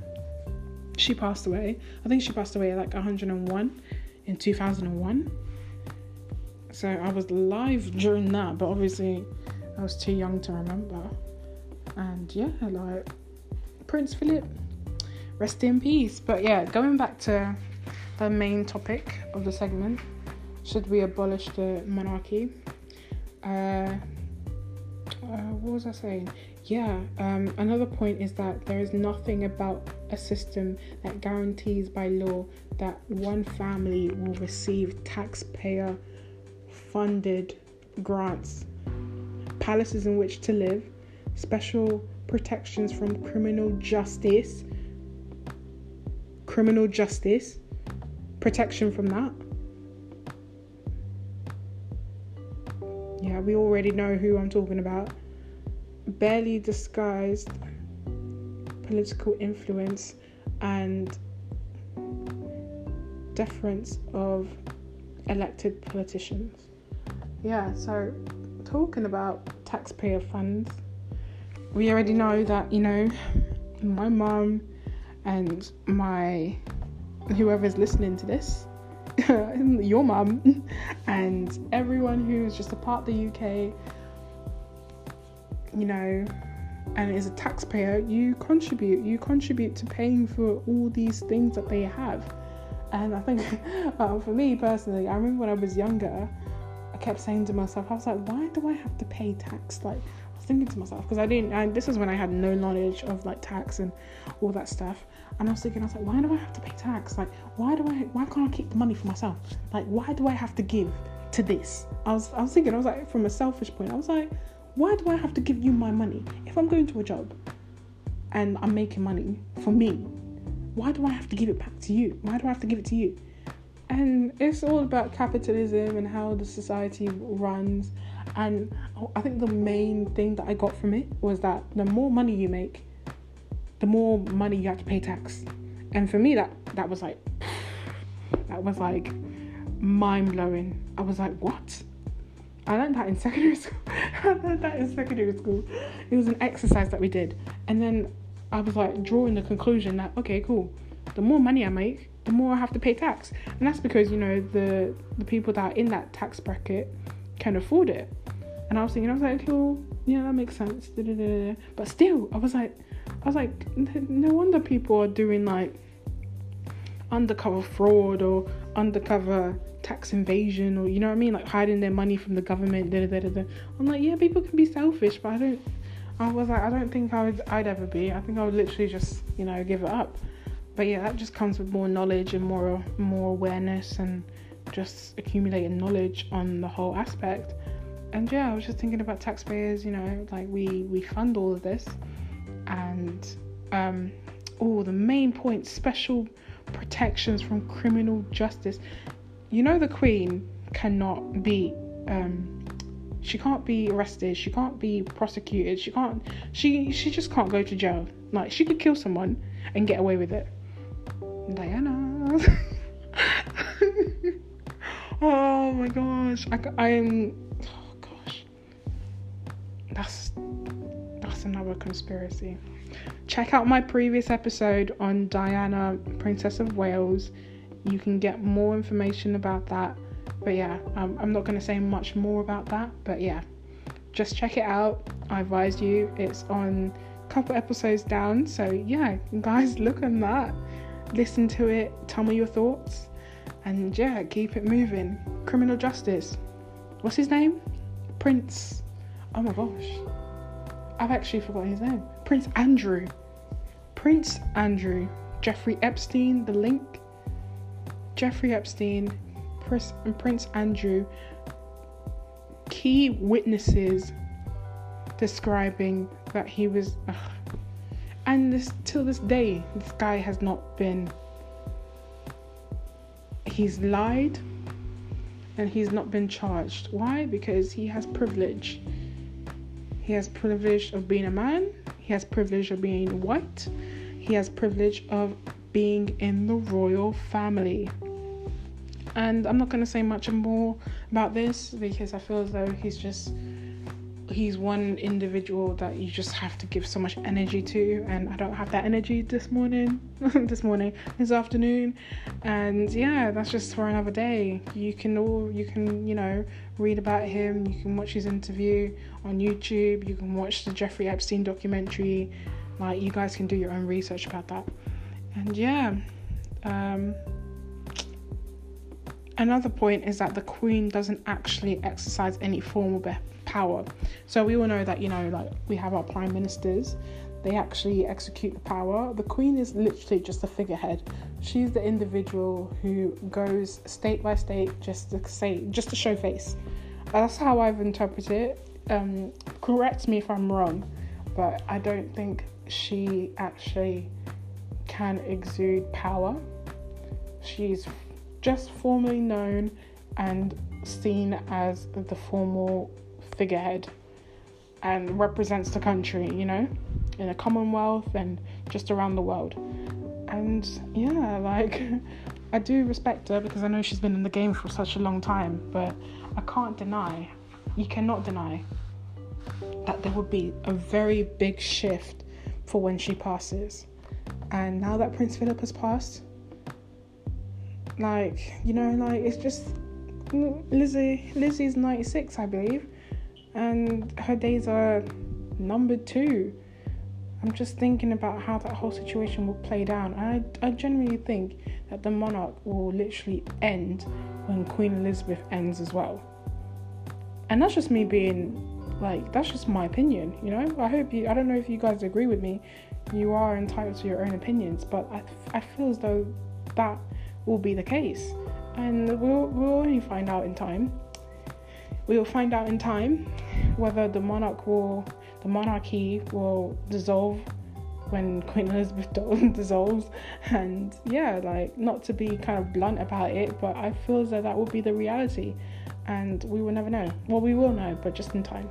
she passed away. I think she passed away like 101 in 2001. So I was live during that, but obviously I was too young to remember. And yeah, like Prince Philip, rest in peace. But yeah, going back to the main topic of the segment, should we abolish the monarchy? Uh, uh, what was I saying? Yeah, um, another point is that there is nothing about a system that guarantees by law that one family will receive taxpayer funded grants, palaces in which to live, special protections from criminal justice, criminal justice, protection from that. Yeah, we already know who I'm talking about. Barely disguised political influence and deference of elected politicians. Yeah, so talking about taxpayer funds, we already know that, you know, my mum and my whoever's listening to this, your mum, and everyone who's just a part of the UK, you know, and is a taxpayer, you contribute. You contribute to paying for all these things that they have. And I think um, for me personally, I remember when I was younger, I kept saying to myself, I was like, why do I have to pay tax? Like, I was thinking to myself, because I didn't, and this is when I had no knowledge of like tax and all that stuff. And I was thinking, I was like, why do I have to pay tax? Like, why do I, why can't I keep the money for myself? Like, why do I have to give to this? I was, I was thinking, I was like, from a selfish point, I was like, why do I have to give you my money? If I'm going to a job and I'm making money for me, why do I have to give it back to you? Why do I have to give it to you? And it's all about capitalism and how the society runs. And I think the main thing that I got from it was that the more money you make, the more money you have to pay tax. And for me, that that was like, that was like mind blowing. I was like, what? I learned that in secondary school. I learned that in secondary school. It was an exercise that we did. And then I was like drawing the conclusion that, okay, cool. The more money I make, the more I have to pay tax. And that's because, you know, the the people that are in that tax bracket can afford it. And I was thinking, I was like, cool, yeah, that makes sense. But still, I was like, I was like, no wonder people are doing like undercover fraud or undercover tax invasion or you know what I mean, like hiding their money from the government. Da, da, da, da. I'm like, yeah, people can be selfish, but I don't. I was like, I don't think I would. I'd ever be. I think I would literally just, you know, give it up. But yeah, that just comes with more knowledge and more more awareness and just accumulating knowledge on the whole aspect. And yeah, I was just thinking about taxpayers. You know, like we we fund all of this, and um, oh, the main points special protections from criminal justice. You know, the Queen cannot be. Um, she can't be arrested. She can't be prosecuted. She can't. She she just can't go to jail. Like she could kill someone and get away with it. Diana. oh my gosh. I, am Oh gosh. That's that's another conspiracy. Check out my previous episode on Diana, Princess of Wales. You can get more information about that. But yeah, um, I'm not going to say much more about that. But yeah, just check it out. I advise you. It's on a couple episodes down. So yeah, guys, look at that. Listen to it. Tell me your thoughts. And yeah, keep it moving. Criminal justice. What's his name? Prince. Oh my gosh. I've actually forgotten his name. Prince Andrew. Prince Andrew. Jeffrey Epstein, the link. Jeffrey Epstein, Prince, Prince Andrew, key witnesses describing that he was. ugh. and this till this day, this guy has not been. He's lied and he's not been charged. Why? Because he has privilege. He has privilege of being a man, he has privilege of being white, he has privilege of being in the royal family. And I'm not going to say much more about this because I feel as though he's just he's one individual that you just have to give so much energy to and I don't have that energy this morning this morning this afternoon. And yeah that's just for another day. You can all you can you know read about him. You can watch his interview on YouTube. You can watch the Jeffrey Epstein documentary. Like you guys can do your own research about that. And yeah um Another point is that the Queen doesn't actually exercise any formal power. So we all know that, you know, like we have our prime ministers, they actually execute the power. The queen is literally just a figurehead. She's the individual who goes state by state just to say, just to show face. That's how I've interpreted it. Um, correct me if I'm wrong, but I don't think she actually can exude power. She's just formally known and seen as the formal figurehead and represents the country, you know, in the Commonwealth and just around the world. And yeah, like I do respect her because I know she's been in the game for such a long time, but I can't deny, you cannot deny that there would be a very big shift for when she passes. And now that Prince Philip has passed, like, you know, like it's just Lizzie Lizzie's 96, I believe, and her days are numbered too. I'm just thinking about how that whole situation will play down. I, I genuinely think that the monarch will literally end when Queen Elizabeth ends as well. And that's just me being like, that's just my opinion, you know? I hope you, I don't know if you guys agree with me. You are entitled to your own opinions, but I, I feel as though that will be the case. And we'll, we'll only find out in time. We will find out in time whether the monarch will, the monarchy will dissolve when Queen Elizabeth dissolves. And yeah, like not to be kind of blunt about it, but I feel though that will be the reality, and we will never know. Well, we will know, but just in time.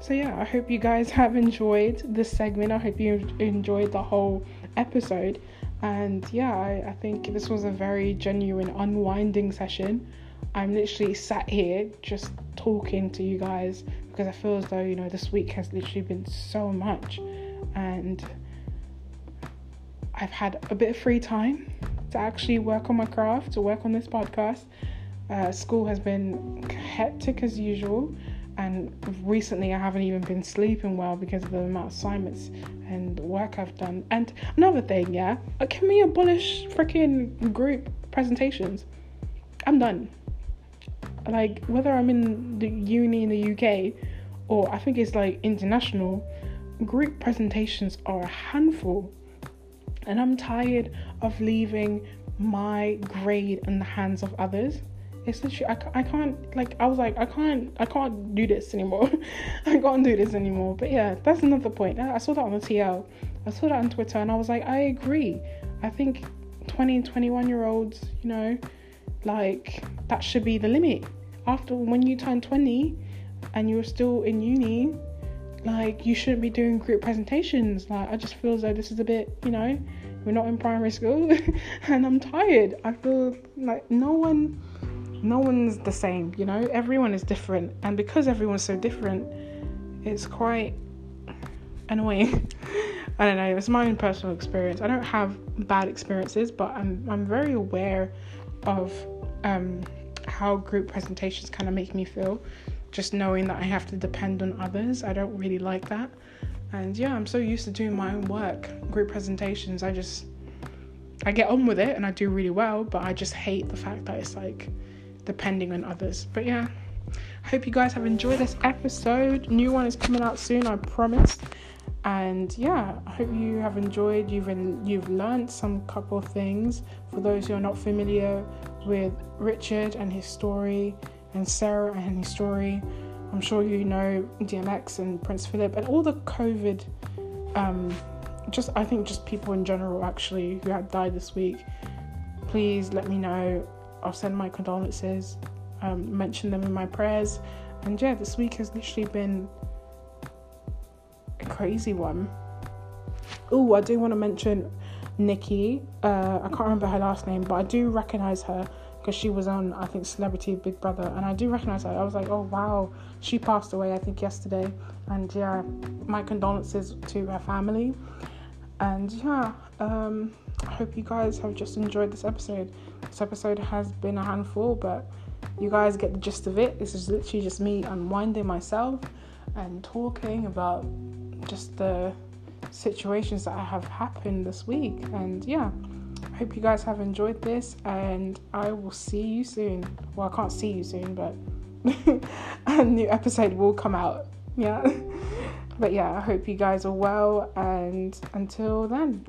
So yeah, I hope you guys have enjoyed this segment. I hope you enjoyed the whole episode. And yeah, I, I think this was a very genuine unwinding session. I'm literally sat here just talking to you guys because I feel as though, you know, this week has literally been so much. And I've had a bit of free time to actually work on my craft, to work on this podcast. Uh, school has been hectic as usual, and recently I haven't even been sleeping well because of the amount of assignments and work I've done. And another thing, yeah, uh, can we abolish freaking group presentations? I'm done. Like whether I'm in the uni in the UK or I think it's like international, group presentations are a handful. And I'm tired of leaving my grade in the hands of others. It's literally, I, I can't, like, I was like, I can't, I can't do this anymore. I can't do this anymore. But yeah, that's another point. I I saw that on the TL. I saw that on Twitter and I was like, I agree. I think 20 and 21 year olds, you know, like, that should be the limit. After, when you turn 20 and you're still in uni, like you shouldn't be doing group presentations like i just feel as though this is a bit you know we're not in primary school and i'm tired i feel like no one no one's the same you know everyone is different and because everyone's so different it's quite annoying i don't know it's my own personal experience i don't have bad experiences but i'm i'm very aware of um how group presentations kind of make me feel just knowing that I have to depend on others. I don't really like that. And yeah, I'm so used to doing my own work, group presentations. I just I get on with it and I do really well, but I just hate the fact that it's like depending on others. But yeah, I hope you guys have enjoyed this episode. New one is coming out soon, I promise. And yeah, I hope you have enjoyed. You've you've learned some couple things. For those who are not familiar with Richard and his story, and Sarah and his story. I'm sure you know DMX and Prince Philip and all the COVID, um, just I think just people in general actually who had died this week. Please let me know. I'll send my condolences, um, mention them in my prayers. And yeah, this week has literally been a crazy one. Oh, I do want to mention Nikki. Uh, I can't remember her last name, but I do recognize her because she was on I think Celebrity Big Brother, and I do recognize her. I was like, oh wow, she passed away I think yesterday, and yeah, my condolences to her family, and yeah, um, I hope you guys have just enjoyed this episode. This episode has been a handful, but you guys get the gist of it. This is literally just me unwinding myself and talking about just the situations that have happened this week. And yeah, I hope you guys have enjoyed this, and I will see you soon. Well, I can't see you soon, but a new episode will come out. Yeah. but yeah, I hope you guys are well, and until then.